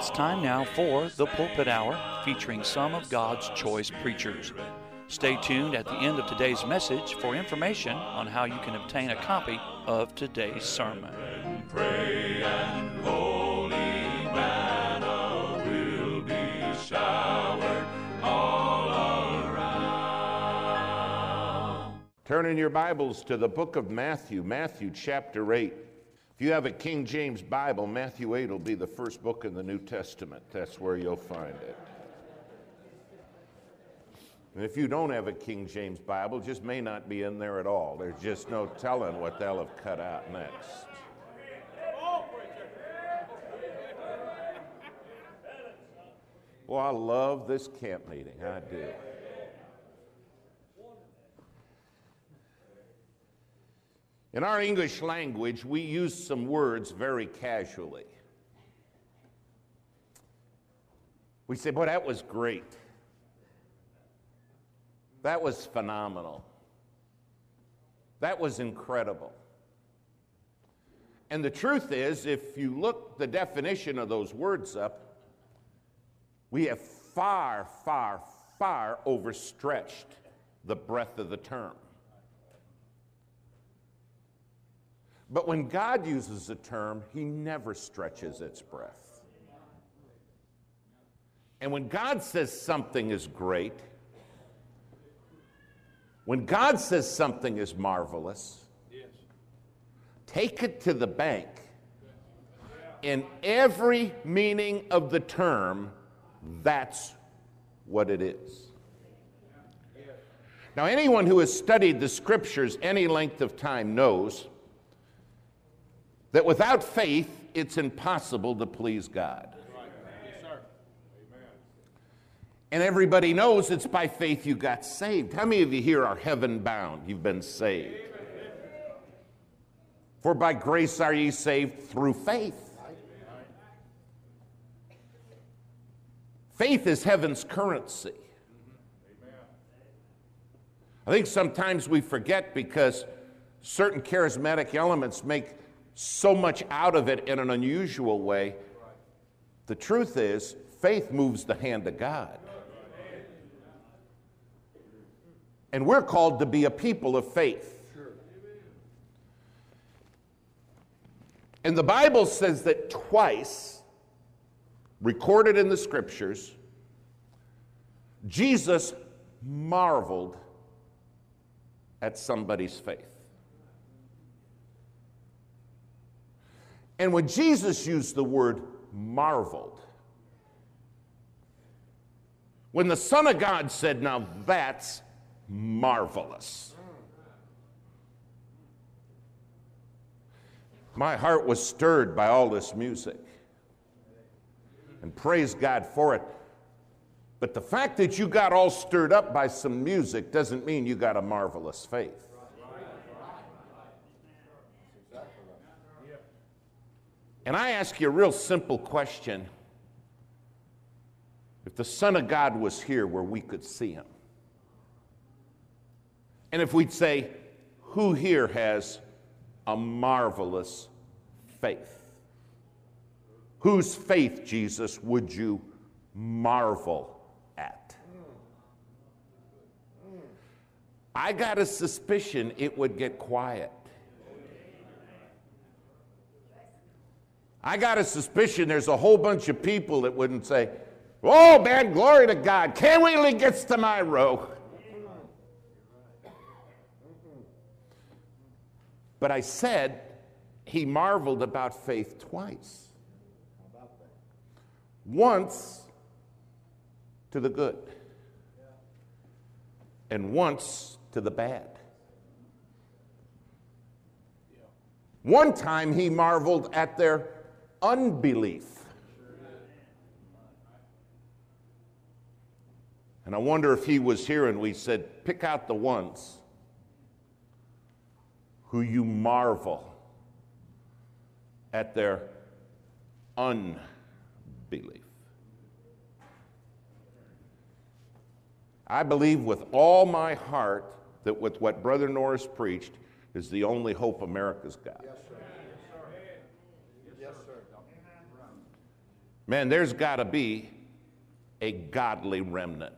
It's time now for the Pulpit Hour, featuring some of God's choice preachers. Stay tuned at the end of today's message for information on how you can obtain a copy of today's sermon. Turn in your Bibles to the book of Matthew, Matthew chapter 8. If you have a King James Bible, Matthew 8 will be the first book in the New Testament. That's where you'll find it. And if you don't have a King James Bible, just may not be in there at all. There's just no telling what they'll have cut out next. Well, I love this camp meeting. I do. In our English language, we use some words very casually. We say, Boy, that was great. That was phenomenal. That was incredible. And the truth is, if you look the definition of those words up, we have far, far, far overstretched the breadth of the term. But when God uses a term, he never stretches its breadth. And when God says something is great, when God says something is marvelous, take it to the bank. In every meaning of the term, that's what it is. Now, anyone who has studied the scriptures any length of time knows that without faith, it's impossible to please God. And everybody knows it's by faith you got saved. How many of you here are heaven bound? You've been saved. For by grace are ye saved through faith. Faith is heaven's currency. I think sometimes we forget because certain charismatic elements make so much out of it in an unusual way. The truth is, faith moves the hand of God. And we're called to be a people of faith. And the Bible says that twice, recorded in the scriptures, Jesus marveled at somebody's faith. And when Jesus used the word marveled, when the Son of God said, Now that's marvelous, my heart was stirred by all this music. And praise God for it. But the fact that you got all stirred up by some music doesn't mean you got a marvelous faith. And I ask you a real simple question. If the Son of God was here where we could see him, and if we'd say, Who here has a marvelous faith? Whose faith, Jesus, would you marvel at? I got a suspicion it would get quiet. I got a suspicion there's a whole bunch of people that wouldn't say, Oh, man, glory to God. Can't wait till he gets to my row. But I said he marveled about faith twice. Once to the good, and once to the bad. One time he marveled at their unbelief. And I wonder if he was here and we said, pick out the ones who you marvel at their unbelief. I believe with all my heart that with what Brother Norris preached is the only hope America's got. Man, there's got to be a godly remnant.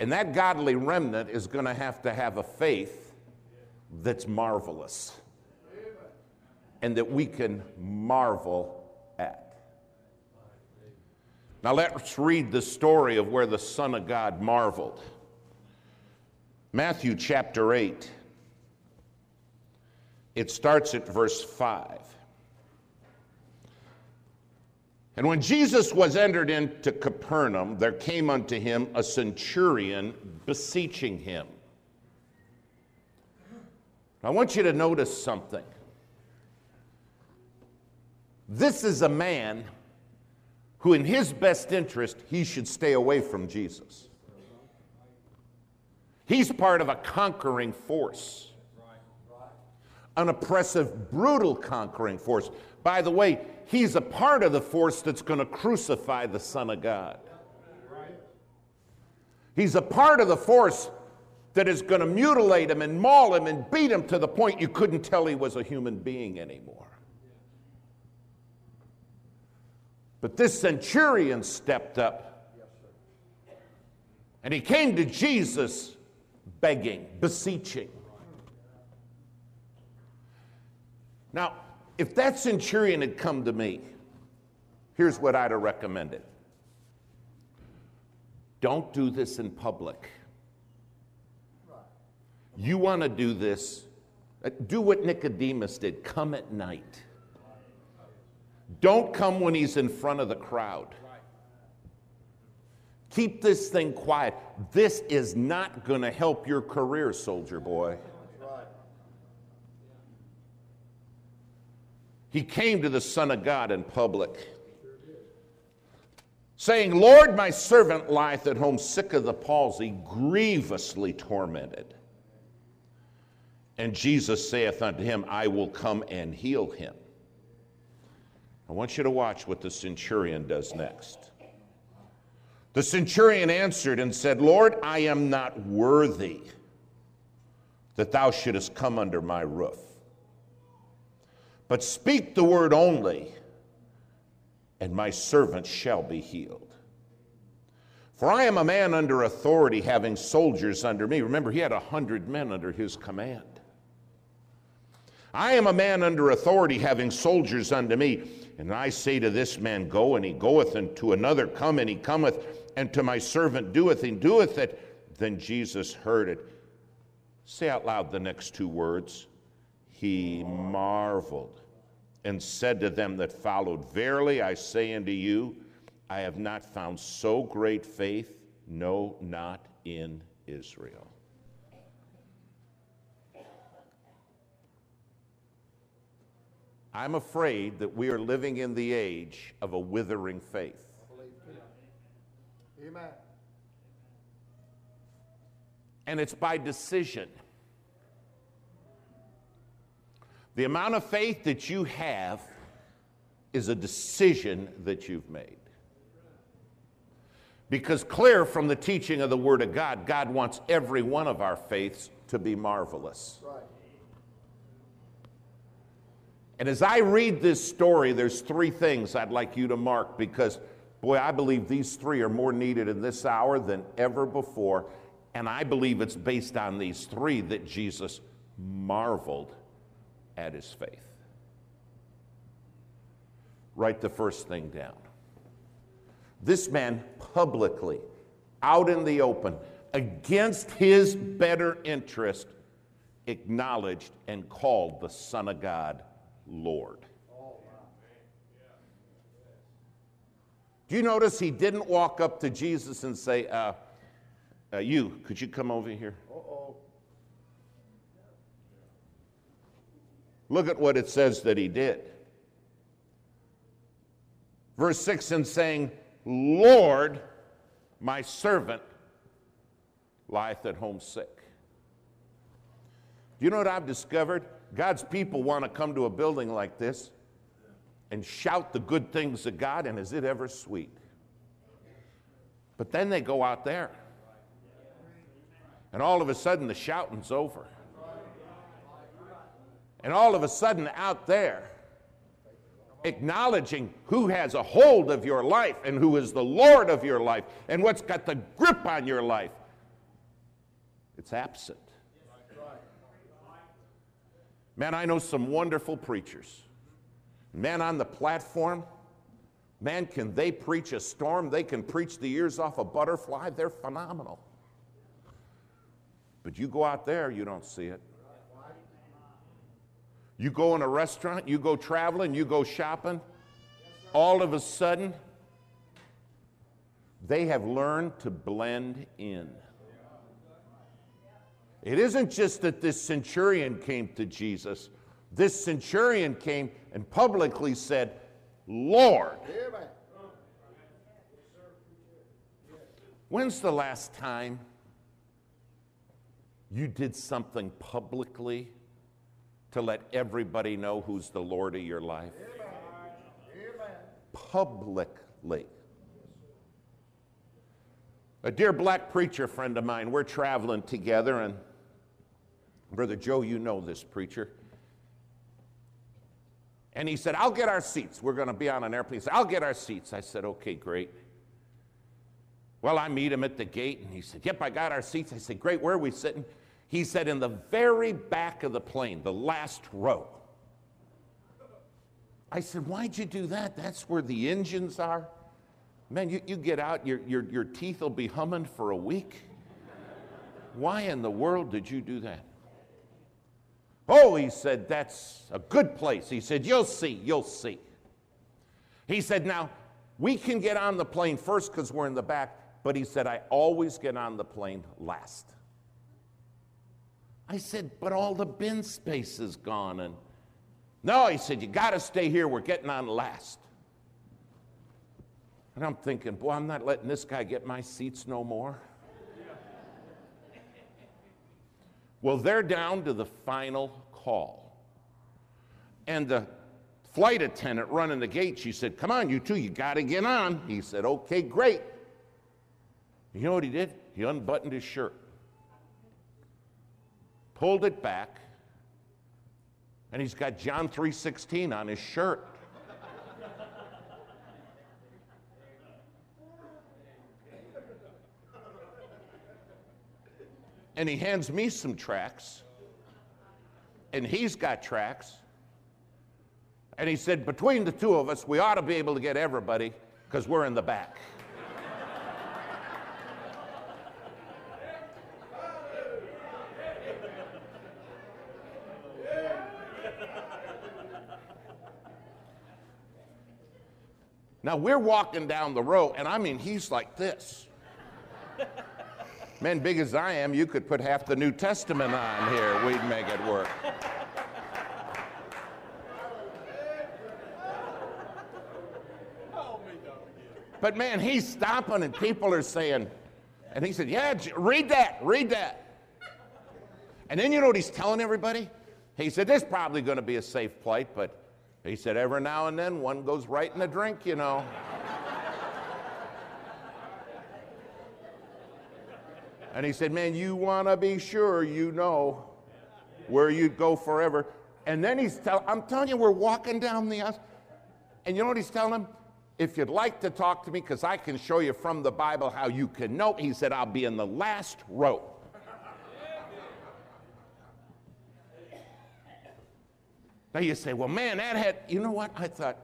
And that godly remnant is going to have to have a faith that's marvelous and that we can marvel at. Now let's read the story of where the Son of God marveled. Matthew chapter 8. It starts at verse 5. And when Jesus was entered into Capernaum, there came unto him a centurion beseeching him. I want you to notice something. This is a man who, in his best interest, he should stay away from Jesus. He's part of a conquering force, an oppressive, brutal conquering force. By the way, he's a part of the force that's going to crucify the Son of God. He's a part of the force that is going to mutilate him and maul him and beat him to the point you couldn't tell he was a human being anymore. But this centurion stepped up and he came to Jesus begging, beseeching. Now, if that centurion had come to me, here's what I'd have recommended don't do this in public. You want to do this, uh, do what Nicodemus did come at night. Don't come when he's in front of the crowd. Keep this thing quiet. This is not going to help your career, soldier boy. He came to the Son of God in public, saying, Lord, my servant lieth at home sick of the palsy, grievously tormented. And Jesus saith unto him, I will come and heal him. I want you to watch what the centurion does next. The centurion answered and said, Lord, I am not worthy that thou shouldest come under my roof. But speak the word only, and my servant shall be healed. For I am a man under authority, having soldiers under me. Remember, he had a hundred men under his command. I am a man under authority, having soldiers under me. And I say to this man, Go, and he goeth, and to another, Come, and he cometh, and to my servant, Doeth, and doeth it. Then Jesus heard it. Say out loud the next two words. He marveled and said to them that followed, Verily I say unto you, I have not found so great faith, no, not in Israel. I'm afraid that we are living in the age of a withering faith. Amen. And it's by decision. The amount of faith that you have is a decision that you've made. Because, clear from the teaching of the Word of God, God wants every one of our faiths to be marvelous. And as I read this story, there's three things I'd like you to mark because, boy, I believe these three are more needed in this hour than ever before. And I believe it's based on these three that Jesus marveled at his faith. Write the first thing down. This man publicly, out in the open, against his better interest, acknowledged and called the Son of God Lord. Do you notice he didn't walk up to Jesus and say, uh, uh, You, could you come over here? Uh-oh. Look at what it says that he did. Verse 6 and saying, Lord, my servant lieth at home sick. Do you know what I've discovered? God's people want to come to a building like this and shout the good things of God, and is it ever sweet? But then they go out there, and all of a sudden the shouting's over. And all of a sudden out there, acknowledging who has a hold of your life and who is the Lord of your life and what's got the grip on your life, it's absent. Man, I know some wonderful preachers. Man, on the platform, man, can they preach a storm? They can preach the ears off a butterfly. They're phenomenal. But you go out there, you don't see it. You go in a restaurant, you go traveling, you go shopping, all of a sudden, they have learned to blend in. It isn't just that this centurion came to Jesus. This centurion came and publicly said, Lord. When's the last time you did something publicly to let everybody know who's the Lord of your life? Publicly. A dear black preacher friend of mine, we're traveling together, and Brother Joe, you know this preacher. And he said, I'll get our seats. We're going to be on an airplane. He said, I'll get our seats. I said, okay, great. Well, I meet him at the gate, and he said, Yep, I got our seats. I said, Great, where are we sitting? He said, In the very back of the plane, the last row. I said, Why'd you do that? That's where the engines are. Man, you, you get out, your, your, your teeth will be humming for a week. Why in the world did you do that? Oh, he said, that's a good place. He said, You'll see, you'll see. He said, Now, we can get on the plane first because we're in the back, but he said, I always get on the plane last. I said, But all the bin space is gone. And no, he said, You got to stay here. We're getting on last. And I'm thinking, Boy, I'm not letting this guy get my seats no more. Well, they're down to the final call. And the flight attendant running the gate, she said, Come on, you two, you got to get on. He said, Okay, great. You know what he did? He unbuttoned his shirt, pulled it back, and he's got John 3:16 on his shirt. and he hands me some tracks, and he's got tracks. And he said, Between the two of us, we ought to be able to get everybody because we're in the back. Now we're walking down the row, and I mean, he's like this. Man, big as I am, you could put half the New Testament on here. We'd make it work. But man, he's stopping and people are saying, and he said, Yeah, read that, read that. And then you know what he's telling everybody? He said, This is probably going to be a safe flight, but he said, Every now and then one goes right in the drink, you know. and he said, Man, you want to be sure you know where you'd go forever. And then he's telling, I'm telling you, we're walking down the aisle. And you know what he's telling him? If you'd like to talk to me, because I can show you from the Bible how you can know, he said, I'll be in the last row. Now you say, well, man, that had, you know what? I thought,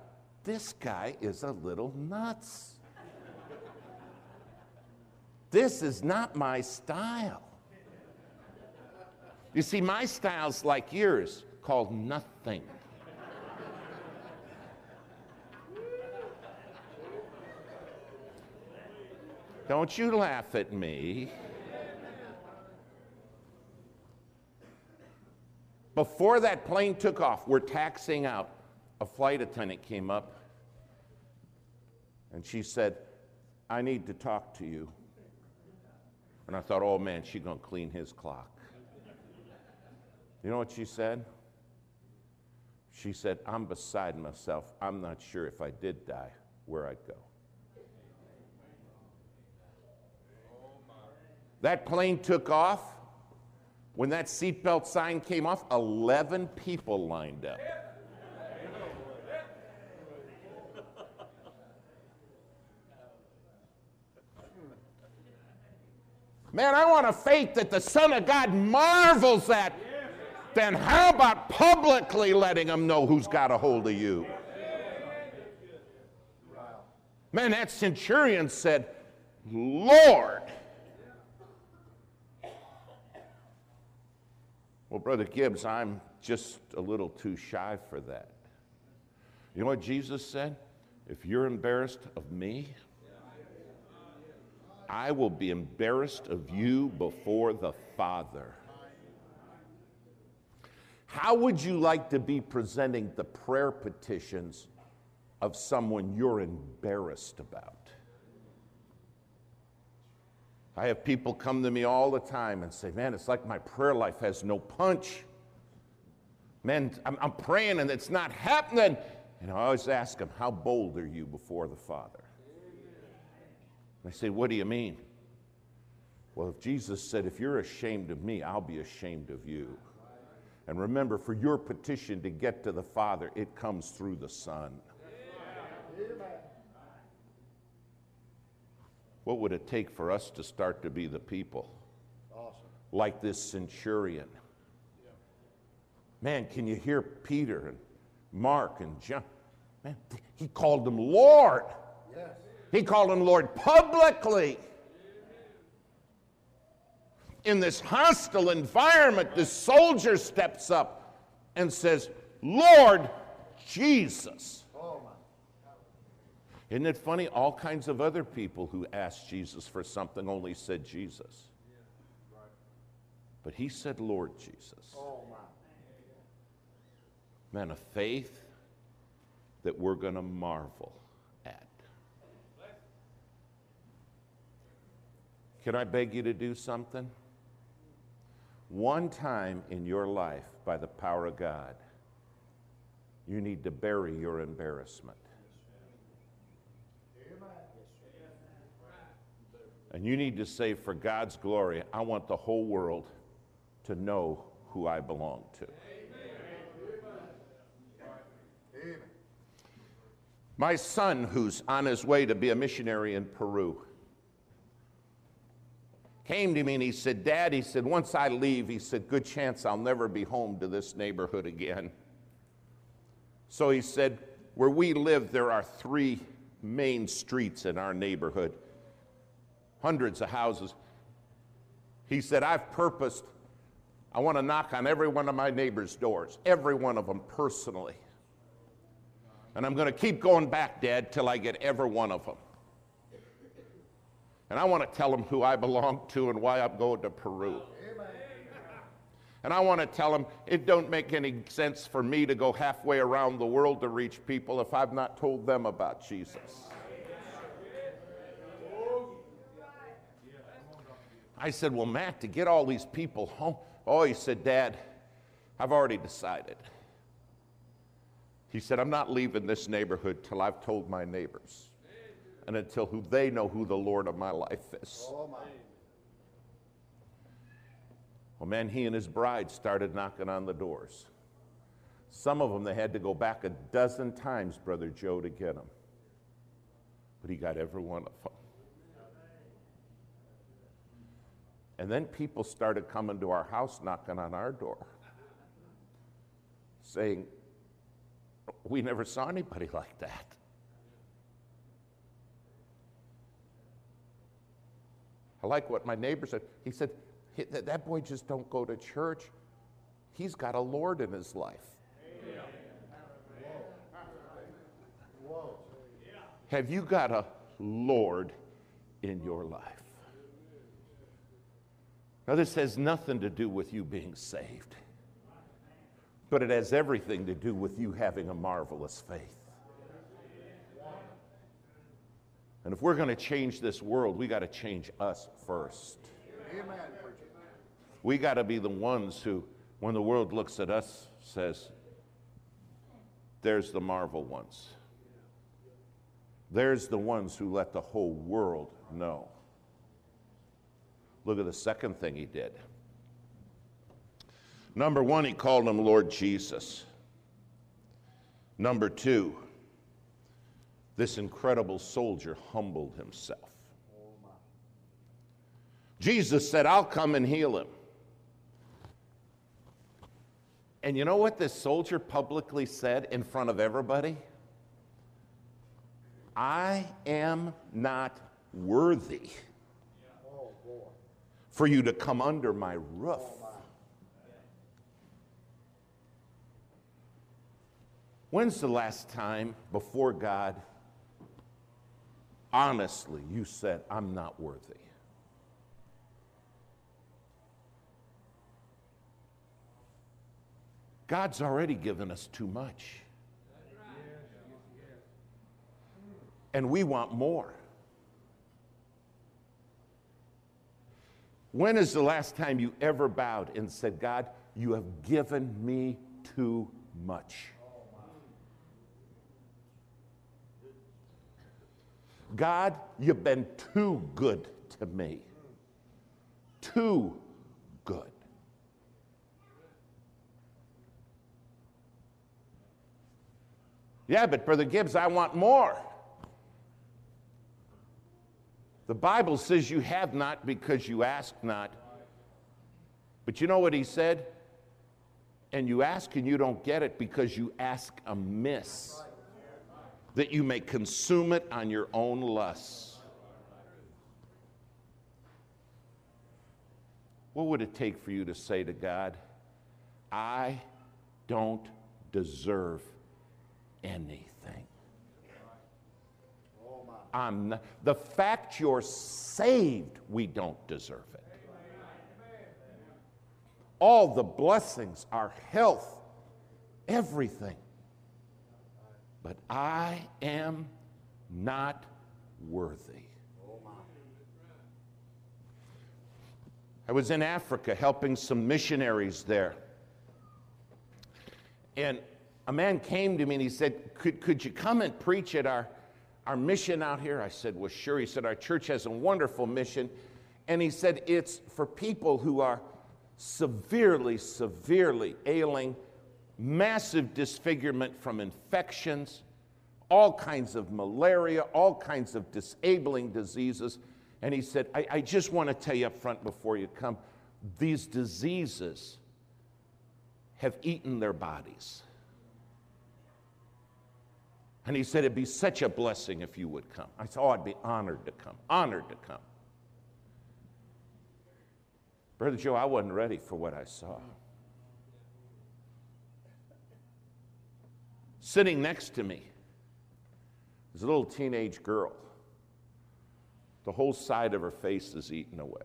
this guy is a little nuts. This is not my style. You see, my style's like yours, called nothing. Don't you laugh at me. Before that plane took off, we're taxing out. A flight attendant came up and she said, I need to talk to you. And I thought, oh man, she's going to clean his clock. You know what she said? She said, I'm beside myself. I'm not sure if I did die where I'd go. That plane took off. When that seatbelt sign came off, 11 people lined up. Man, I want a faith that the Son of God marvels at. Then how about publicly letting them know who's got a hold of you? Man, that centurion said, Lord. Well, Brother Gibbs, I'm just a little too shy for that. You know what Jesus said? If you're embarrassed of me, I will be embarrassed of you before the Father. How would you like to be presenting the prayer petitions of someone you're embarrassed about? I have people come to me all the time and say, Man, it's like my prayer life has no punch. Man, I'm, I'm praying and it's not happening. And I always ask them, How bold are you before the Father? I say, What do you mean? Well, if Jesus said, If you're ashamed of me, I'll be ashamed of you. And remember, for your petition to get to the Father, it comes through the Son. What would it take for us to start to be the people? Awesome. Like this centurion. Man, can you hear Peter and Mark and John? Man, he called them Lord. Yes. He called him Lord publicly. In this hostile environment, the soldier steps up and says, Lord Jesus. Isn't it funny? All kinds of other people who asked Jesus for something only said Jesus. But he said, Lord Jesus. Man, a faith that we're going to marvel at. Can I beg you to do something? One time in your life, by the power of God, you need to bury your embarrassment. And you need to say, for God's glory, I want the whole world to know who I belong to. My son, who's on his way to be a missionary in Peru, came to me and he said, Dad, he said, once I leave, he said, good chance I'll never be home to this neighborhood again. So he said, where we live, there are three main streets in our neighborhood hundreds of houses. He said, I've purposed, I want to knock on every one of my neighbors' doors, every one of them personally. And I'm going to keep going back, Dad, till I get every one of them. And I want to tell them who I belong to and why I'm going to Peru. And I want to tell them it don't make any sense for me to go halfway around the world to reach people if I've not told them about Jesus. I said, Well, Matt, to get all these people home. Oh, he said, Dad, I've already decided. He said, I'm not leaving this neighborhood till I've told my neighbors and until who they know who the Lord of my life is. Oh, well, man, he and his bride started knocking on the doors. Some of them, they had to go back a dozen times, Brother Joe, to get them. But he got every one of them. And then people started coming to our house, knocking on our door, saying, We never saw anybody like that. I like what my neighbor said. He said, That boy just don't go to church. He's got a Lord in his life. Have you got a Lord in your life? Now, this has nothing to do with you being saved, but it has everything to do with you having a marvelous faith. And if we're going to change this world, we got to change us first. Amen. We got to be the ones who, when the world looks at us, says, There's the marvel ones. There's the ones who let the whole world know. Look at the second thing he did. Number one, he called him Lord Jesus. Number two, this incredible soldier humbled himself. Jesus said, I'll come and heal him. And you know what this soldier publicly said in front of everybody? I am not worthy for you to come under my roof. When's the last time before God, honestly, you said, I'm not worthy? God's already given us too much. And we want more. When is the last time you ever bowed and said, God, you have given me too much? God, you've been too good to me. Too good. Yeah, but Brother Gibbs, I want more. The Bible says you have not because you ask not. But you know what he said? And you ask and you don't get it because you ask amiss, that you may consume it on your own lusts. What would it take for you to say to God, I don't deserve anything? I'm the fact you're saved, we don't deserve it. All the blessings, our health, everything. But I am not worthy. I was in Africa helping some missionaries there. And a man came to me and he said, Could, could you come and preach at our our mission out here? I said, Well, sure. He said, Our church has a wonderful mission. And he said, It's for people who are severely, severely ailing, massive disfigurement from infections, all kinds of malaria, all kinds of disabling diseases. And he said, I, I just want to tell you up front before you come, these diseases have eaten their bodies. And he said, It'd be such a blessing if you would come. I said, Oh, I'd be honored to come, honored to come. Brother Joe, I wasn't ready for what I saw. Sitting next to me was a little teenage girl. The whole side of her face is eaten away.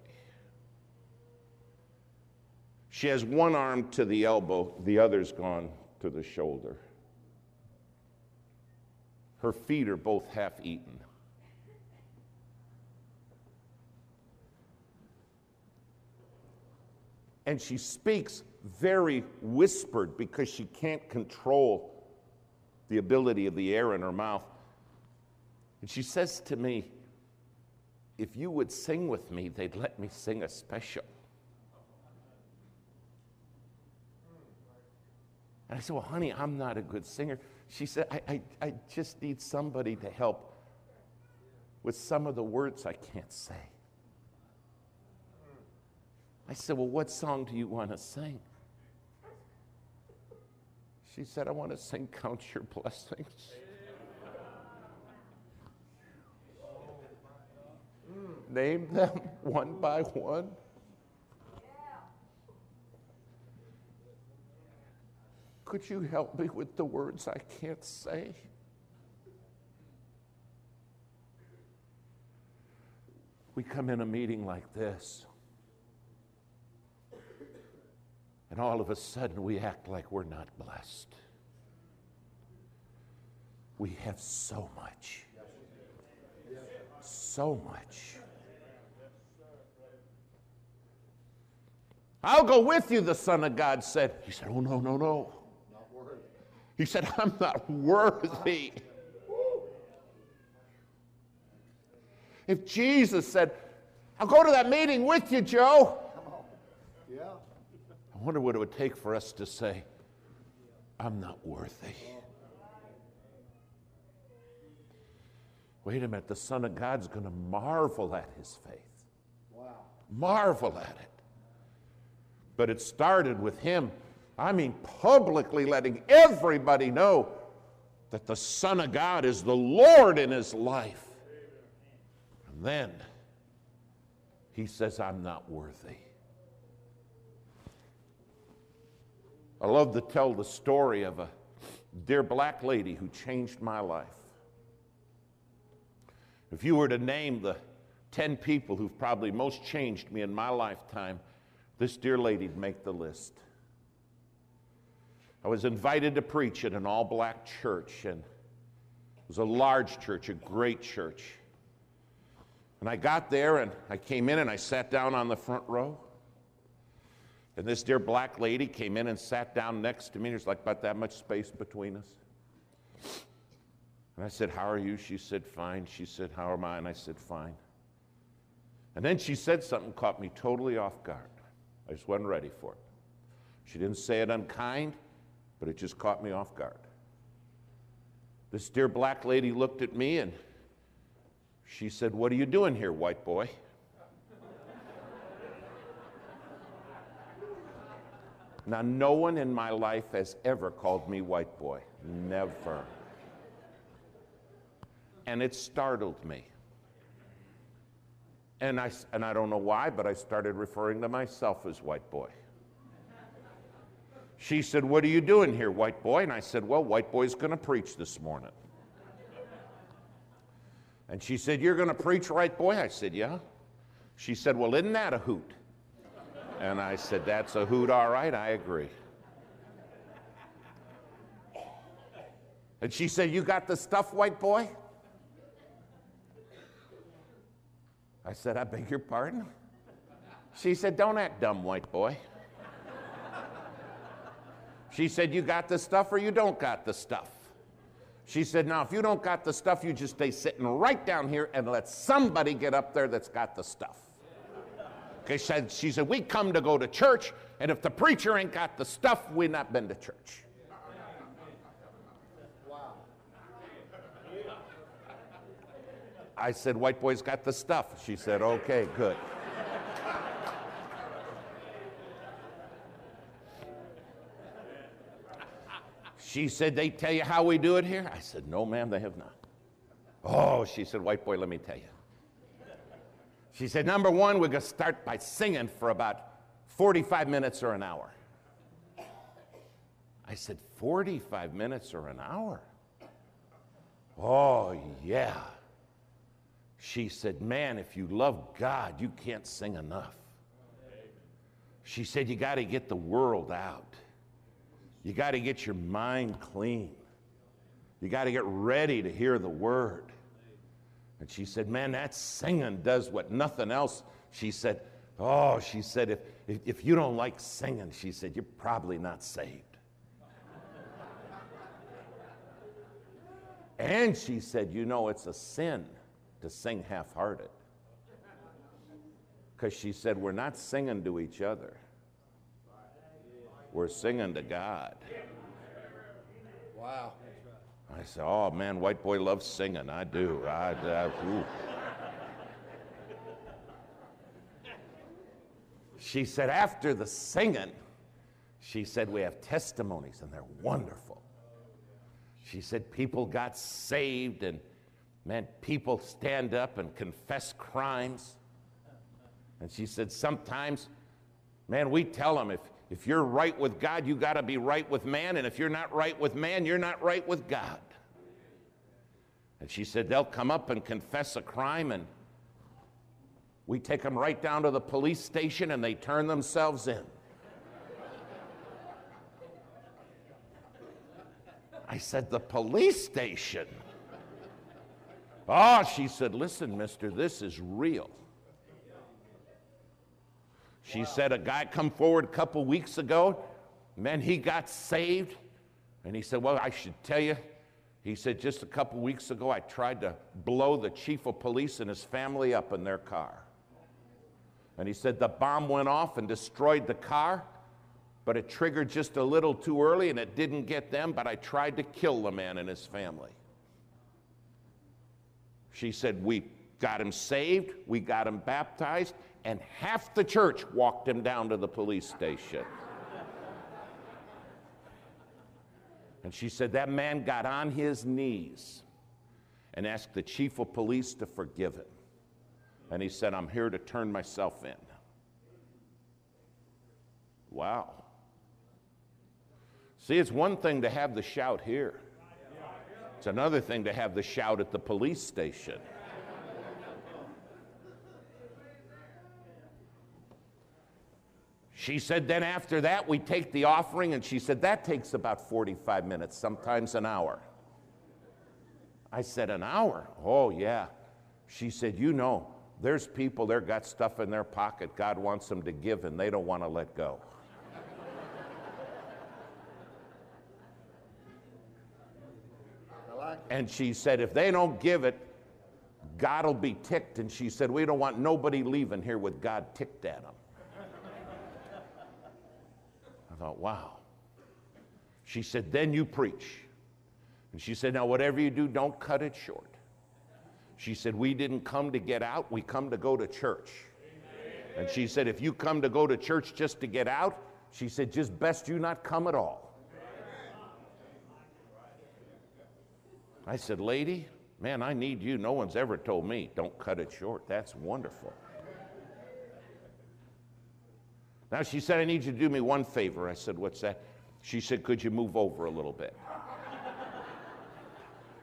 She has one arm to the elbow, the other's gone to the shoulder. Her feet are both half eaten. And she speaks very whispered because she can't control the ability of the air in her mouth. And she says to me, If you would sing with me, they'd let me sing a special. And I said, Well, honey, I'm not a good singer. She said, I, I, I just need somebody to help with some of the words I can't say. I said, Well, what song do you want to sing? She said, I want to sing Count Your Blessings. Name them one by one. Could you help me with the words I can't say? We come in a meeting like this, and all of a sudden we act like we're not blessed. We have so much. So much. I'll go with you, the Son of God said. He said, Oh, no, no, no. He said, I'm not worthy. If Jesus said, I'll go to that meeting with you, Joe. Yeah. I wonder what it would take for us to say, I'm not worthy. Wait a minute, the Son of God's going to marvel at his faith. Wow. marvel at it. But it started with him, I mean, publicly letting everybody know that the Son of God is the Lord in his life. And then he says, I'm not worthy. I love to tell the story of a dear black lady who changed my life. If you were to name the 10 people who've probably most changed me in my lifetime, this dear lady'd make the list. I was invited to preach at an all black church, and it was a large church, a great church. And I got there and I came in and I sat down on the front row. And this dear black lady came in and sat down next to me. There's like about that much space between us. And I said, How are you? She said, Fine. She said, How am I? And I said, Fine. And then she said something caught me totally off guard. I just wasn't ready for it. She didn't say it unkind, but it just caught me off guard. This dear black lady looked at me and she said, What are you doing here, white boy? now, no one in my life has ever called me white boy. Never. And it startled me. And I, and I don't know why, but I started referring to myself as white boy. She said, What are you doing here, white boy? And I said, Well, white boy's going to preach this morning. And she said, You're going to preach, right, boy? I said, Yeah. She said, Well, isn't that a hoot? And I said, That's a hoot, all right, I agree. And she said, You got the stuff, white boy? I said, I beg your pardon? She said, Don't act dumb, white boy. She said, You got the stuff or you don't got the stuff? She said, Now, if you don't got the stuff, you just stay sitting right down here and let somebody get up there that's got the stuff. She said, she said, We come to go to church, and if the preacher ain't got the stuff, we not been to church. I said, White boy's got the stuff. She said, Okay, good. She said, They tell you how we do it here? I said, No, ma'am, they have not. Oh, she said, White boy, let me tell you. She said, Number one, we're going to start by singing for about 45 minutes or an hour. I said, 45 minutes or an hour? Oh, yeah. She said, Man, if you love God, you can't sing enough. She said, You got to get the world out. You got to get your mind clean. You got to get ready to hear the word. And she said, Man, that singing does what nothing else. She said, Oh, she said, if, if, if you don't like singing, she said, you're probably not saved. and she said, You know, it's a sin to sing half hearted. Because she said, We're not singing to each other, we're singing to God. Wow. I said, Oh man, white boy loves singing. I do. I, I. She said, After the singing, she said, We have testimonies and they're wonderful. She said, People got saved and man, people stand up and confess crimes. And she said, Sometimes, man, we tell them if, if you're right with God, you got to be right with man. And if you're not right with man, you're not right with God. And she said, They'll come up and confess a crime, and we take them right down to the police station and they turn themselves in. I said, The police station? Oh, she said, Listen, mister, this is real. She said, A guy come forward a couple weeks ago, man, he got saved. And he said, Well, I should tell you, he said, just a couple weeks ago, I tried to blow the chief of police and his family up in their car. And he said, the bomb went off and destroyed the car, but it triggered just a little too early and it didn't get them, but I tried to kill the man and his family. She said, We got him saved, we got him baptized, and half the church walked him down to the police station. And she said that man got on his knees and asked the chief of police to forgive him. And he said, I'm here to turn myself in. Wow. See, it's one thing to have the shout here, it's another thing to have the shout at the police station. She said, then after that, we take the offering, and she said, that takes about 45 minutes, sometimes an hour. I said, an hour? Oh, yeah. She said, you know, there's people, they've got stuff in their pocket God wants them to give, and they don't want to let go. And she said, if they don't give it, God will be ticked. And she said, we don't want nobody leaving here with God ticked at them. I thought, wow. She said, then you preach. And she said, now whatever you do, don't cut it short. She said, we didn't come to get out, we come to go to church. And she said, if you come to go to church just to get out, she said, just best you not come at all. I said, lady, man, I need you. No one's ever told me, don't cut it short. That's wonderful. Now she said, I need you to do me one favor. I said, What's that? She said, Could you move over a little bit?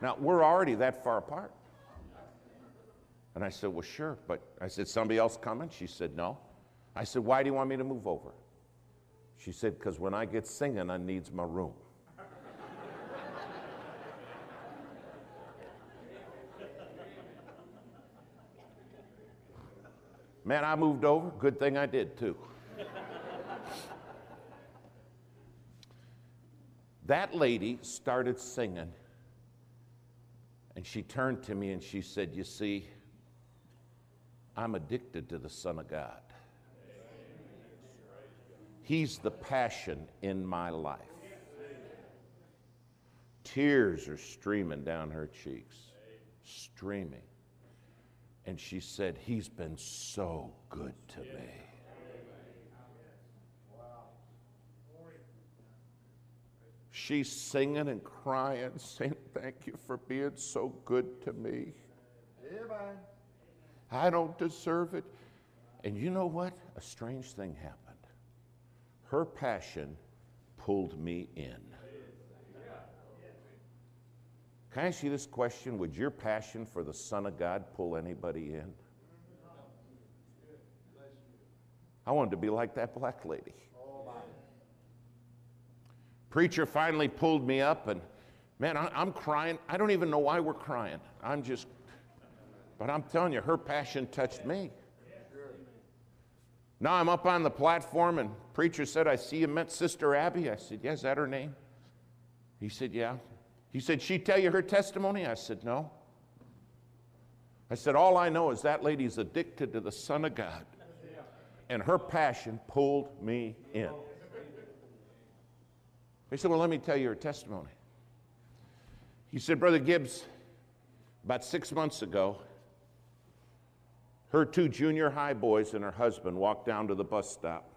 now, we're already that far apart. And I said, Well, sure. But I said, Somebody else coming? She said, No. I said, Why do you want me to move over? She said, Because when I get singing, I needs my room. Man, I moved over. Good thing I did, too. That lady started singing, and she turned to me and she said, You see, I'm addicted to the Son of God. He's the passion in my life. Tears are streaming down her cheeks, streaming. And she said, He's been so good to me. She's singing and crying, saying, Thank you for being so good to me. I don't deserve it. And you know what? A strange thing happened. Her passion pulled me in. Can I ask you this question? Would your passion for the Son of God pull anybody in? I wanted to be like that black lady. Preacher finally pulled me up, and man, I, am crying. I don't even know why we're crying. I'm just, but I'm telling you, her passion touched me. Now I'm up on the platform, and preacher said, I see you met Sister Abby. I said, Yeah, is that her name? He said, Yeah. He said, She tell you her testimony? I said, No. I said, All I know is that lady's addicted to the Son of God. And her passion pulled me in. He said, Well, let me tell you her testimony. He said, Brother Gibbs, about six months ago, her two junior high boys and her husband walked down to the bus stop.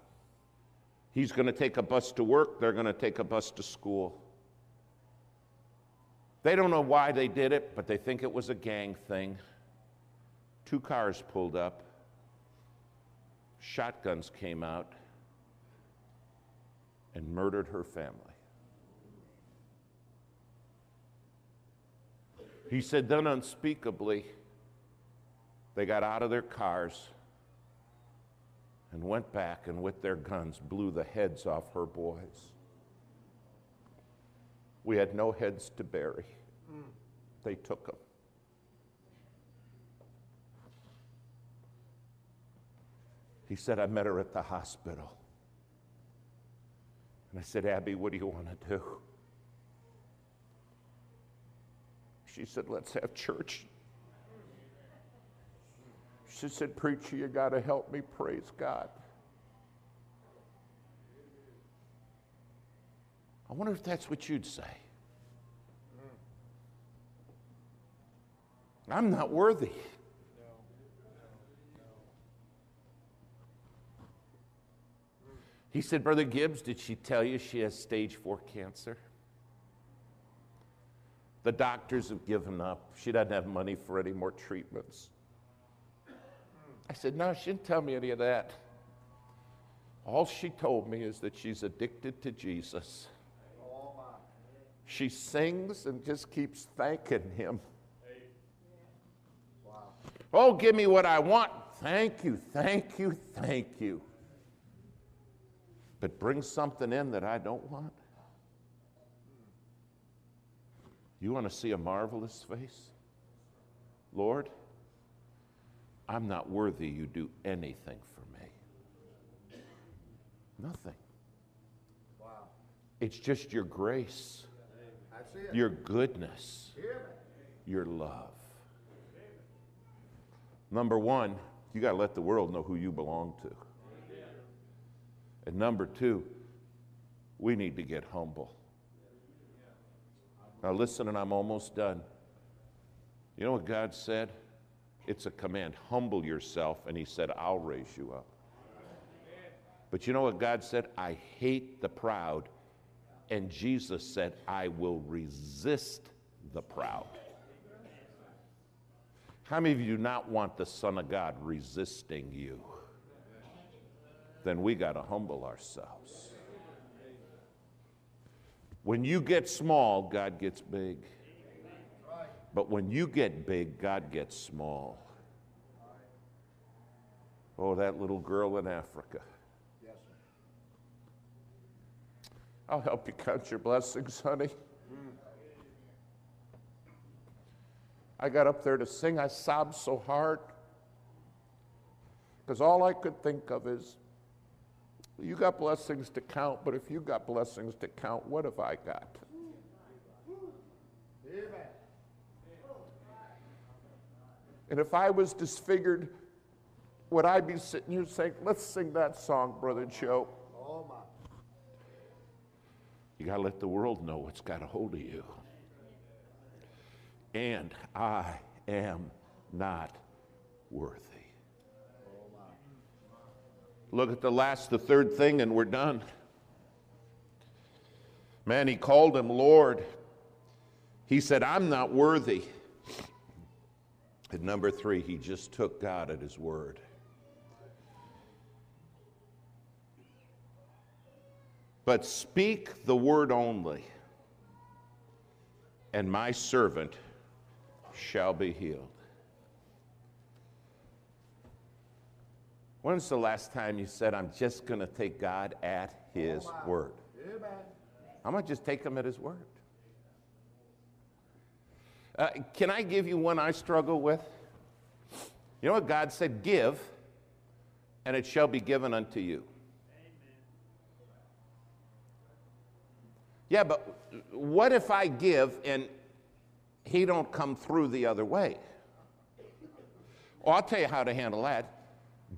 He's going to take a bus to work, they're going to take a bus to school. They don't know why they did it, but they think it was a gang thing. Two cars pulled up, shotguns came out, and murdered her family. He said, then unspeakably, they got out of their cars and went back and with their guns blew the heads off her boys. We had no heads to bury. They took them. He said, I met her at the hospital. And I said, Abby, what do you want to do? She said, Let's have church. She said, Preacher, you got to help me praise God. I wonder if that's what you'd say. I'm not worthy. He said, Brother Gibbs, did she tell you she has stage four cancer? The doctors have given up. She doesn't have money for any more treatments. I said, No, she didn't tell me any of that. All she told me is that she's addicted to Jesus. She sings and just keeps thanking him. Oh, give me what I want. Thank you, thank you, thank you. But bring something in that I don't want. You want to see a marvelous face? Lord, I'm not worthy you do anything for me. Nothing. Wow. It's just your grace, your goodness, your love. Number one, you got to let the world know who you belong to. And number two, we need to get humble. Now, listen, and I'm almost done. You know what God said? It's a command humble yourself, and He said, I'll raise you up. But you know what God said? I hate the proud. And Jesus said, I will resist the proud. How many of you do not want the Son of God resisting you? Then we got to humble ourselves. When you get small, God gets big. But when you get big, God gets small. Oh, that little girl in Africa. I'll help you count your blessings, honey. I got up there to sing. I sobbed so hard because all I could think of is, you got blessings to count, but if you got blessings to count, what have I got? And if I was disfigured, would I be sitting here saying, let's sing that song, Brother Joe? You got to let the world know what's got a hold of you. And I am not worthy. Look at the last, the third thing, and we're done. Man, he called him Lord. He said, I'm not worthy. And number three, he just took God at his word. But speak the word only, and my servant shall be healed. When's the last time you said, I'm just going to take God at his word? Amen. I'm going to just take him at his word. Uh, can I give you one I struggle with? You know what God said? Give, and it shall be given unto you. Yeah, but what if I give and he don't come through the other way? Oh, I'll tell you how to handle that.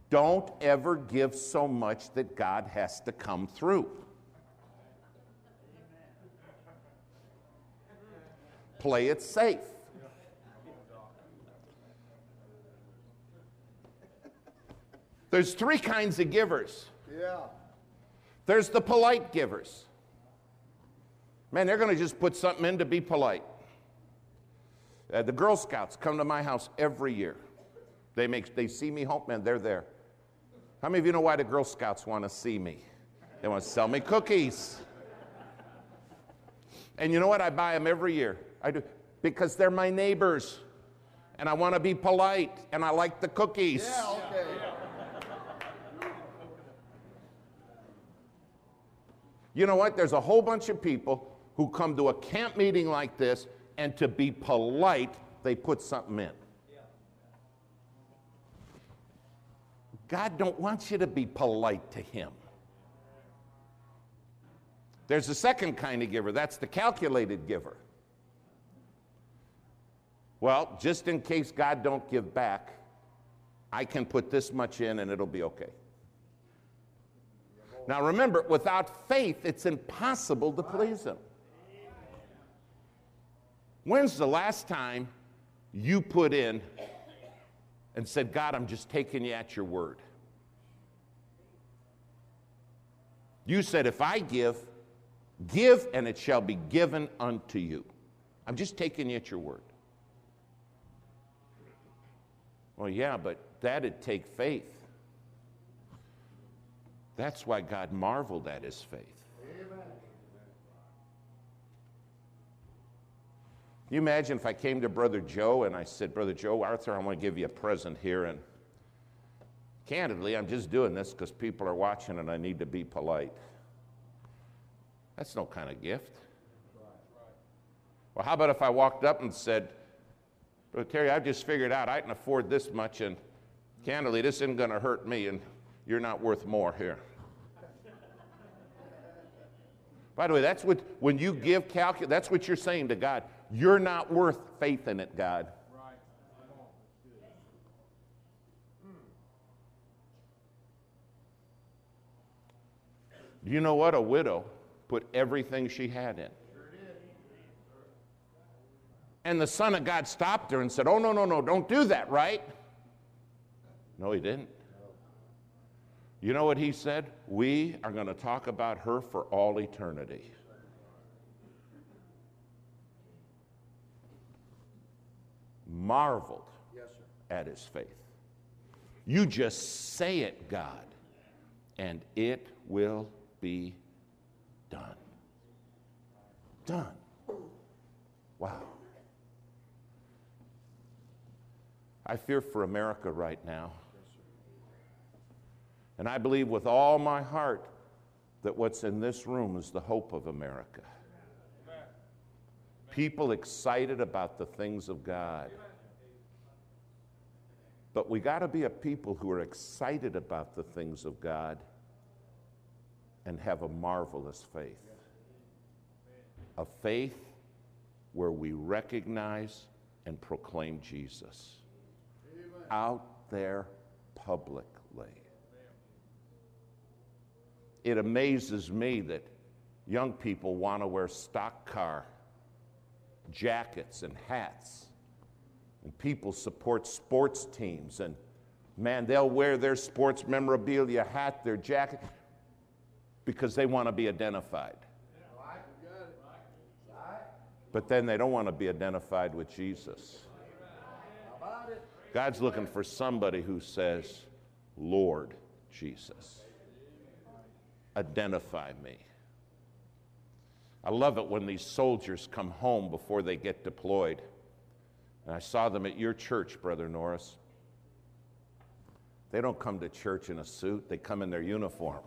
Don't ever give so much that God has to come through. Play it safe. There's three kinds of givers. Yeah. There's the polite givers. Man, they're going to just put something in to be polite. Uh, the Girl Scouts come to my house every year. They make they see me home, man, they're there. How many of you know why the Girl Scouts want to see me? They want to sell me cookies. And you know what? I buy them every year. I do because they're my neighbors. And I want to be polite and I like the cookies. Yeah, okay. You know what? There's a whole bunch of people who come to a camp meeting like this, and to be polite, they put something in. God don't want you to be polite to him. There's a second kind of giver, that's the calculated giver. Well, just in case God don't give back, I can put this much in and it'll be okay. Now remember, without faith, it's impossible to please Him. When's the last time you put in and said, God, I'm just taking you at your word? You said, If I give, give and it shall be given unto you. I'm just taking you at your word. Well, yeah, but that'd take faith. That's why God marveled at his faith. You imagine if I came to Brother Joe and I said, Brother Joe, Arthur, I want to give you a present here. And candidly, I'm just doing this because people are watching and I need to be polite. That's no kind of gift. Well, how about if I walked up and said, Brother Terry, I've just figured out I can afford this much, and candidly, this isn't going to hurt me, and you're not worth more here. By the way, that's what, when you give calculate, that's what you're saying to God. You're not worth faith in it, God. Do you know what? A widow put everything she had in. And the Son of God stopped her and said, Oh, no, no, no, don't do that, right? No, he didn't. You know what he said? We are going to talk about her for all eternity. Marveled Yes, sir. at his faith. You just say it, God, and it will be done. Done. Wow. I fear for America right now. And I believe with all my heart that what's in this room is the hope of America. People excited about the things of God. But we got to be a people who are excited about the things of God and have a marvelous faith. A faith where we recognize and proclaim Jesus out there publicly. It amazes me that young people want to wear stock car jackets and hats, and people support sports teams, and man, they'll wear their sports memorabilia hat, their jacket, because they want to be identified. But then they don't want to be identified with Jesus. God's looking for somebody who says, Lord Jesus. Identify me. I love it when these soldiers come home before they get deployed. And I saw them at your church, Brother Norris. They don't come to church in a suit, they come in their uniform.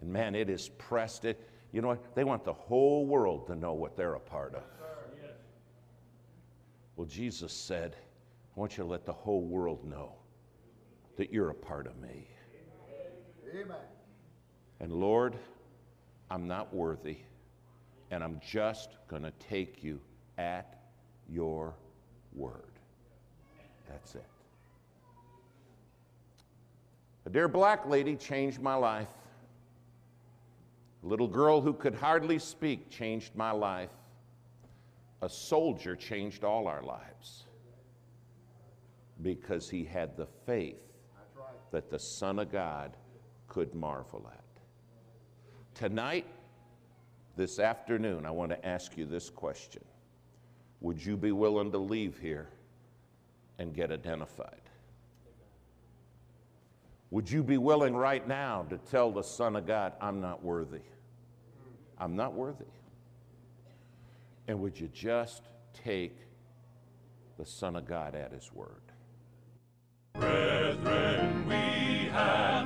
And man, it is pressed. It, you know what? They want the whole world to know what they're a part of. Well, Jesus said, I want you to let the whole world know that you're a part of me. Amen. And Lord, I'm not worthy, and I'm just going to take you at your word. That's it. A dear black lady changed my life. A little girl who could hardly speak changed my life. A soldier changed all our lives because he had the faith that the Son of God could marvel at. Tonight, this afternoon, I want to ask you this question Would you be willing to leave here and get identified? Would you be willing right now to tell the Son of God, I'm not worthy? I'm not worthy. And would you just take the Son of God at His word? Brethren, we have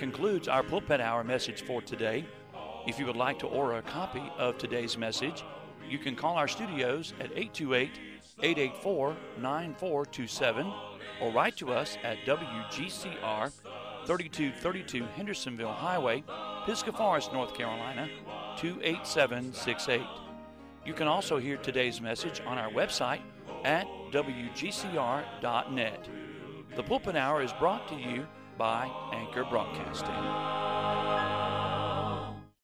concludes our Pulpit Hour message for today. If you would like to order a copy of today's message, you can call our studios at 828 884 9427 or write to us at WGCR 3232 Hendersonville Highway, Pisgah Forest, North Carolina 28768. You can also hear today's message on our website at WGCR.net. The Pulpit Hour is brought to you by Anchor Broadcasting.